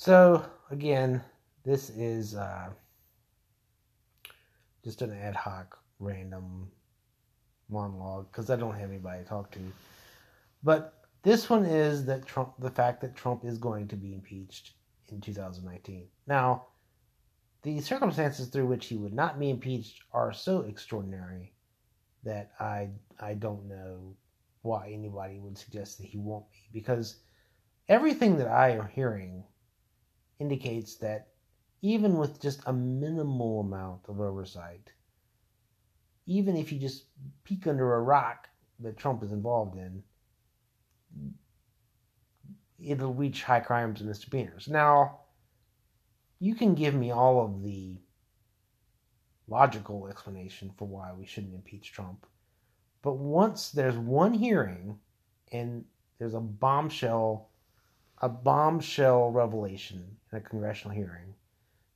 So again, this is uh, just an ad hoc, random monologue because I don't have anybody to talk to. But this one is that Trump, the fact that Trump is going to be impeached in 2019. Now, the circumstances through which he would not be impeached are so extraordinary that I I don't know why anybody would suggest that he won't be because everything that I am hearing indicates that even with just a minimal amount of oversight, even if you just peek under a rock that Trump is involved in, it'll reach high crimes and misdemeanors. Now, you can give me all of the logical explanation for why we shouldn't impeach Trump. But once there's one hearing and there's a bombshell a bombshell revelation in a congressional hearing,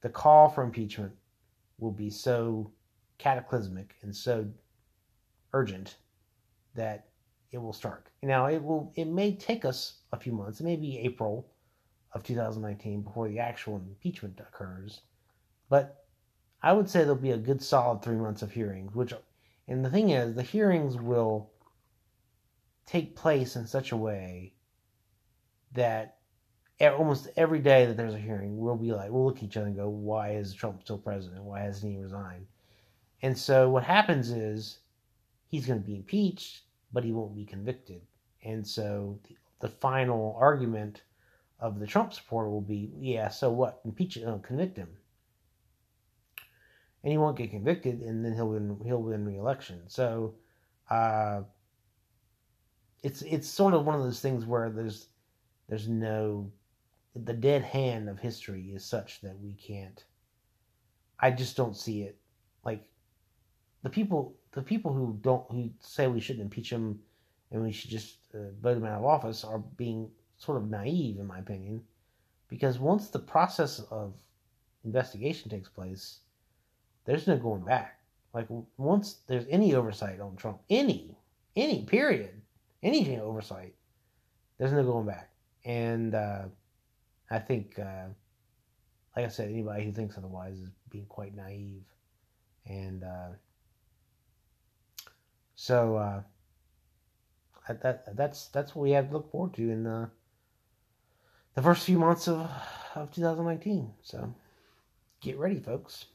the call for impeachment will be so cataclysmic and so urgent that it will start. Now it will it may take us a few months, it may be April of 2019 before the actual impeachment occurs, but I would say there'll be a good solid three months of hearings, which and the thing is the hearings will take place in such a way that almost every day that there's a hearing, we'll be like, we'll look at each other and go, why is Trump still president? Why hasn't he resigned? And so what happens is he's going to be impeached, but he won't be convicted. And so the, the final argument of the Trump supporter will be, yeah, so what? Impeach him, convict him. And he won't get convicted, and then he'll win. He'll win re-election. So, uh, it's it's sort of one of those things where there's there's no the dead hand of history is such that we can't. I just don't see it. Like the people the people who don't who say we shouldn't impeach him and we should just uh, vote him out of office are being sort of naive in my opinion because once the process of investigation takes place there's no going back like once there's any oversight on Trump any any period any oversight there's no going back and uh, I think uh, like I said anybody who thinks otherwise is being quite naive and uh, so uh, that that's that's what we have to look forward to in the the first few months of of 2019. So get ready, folks.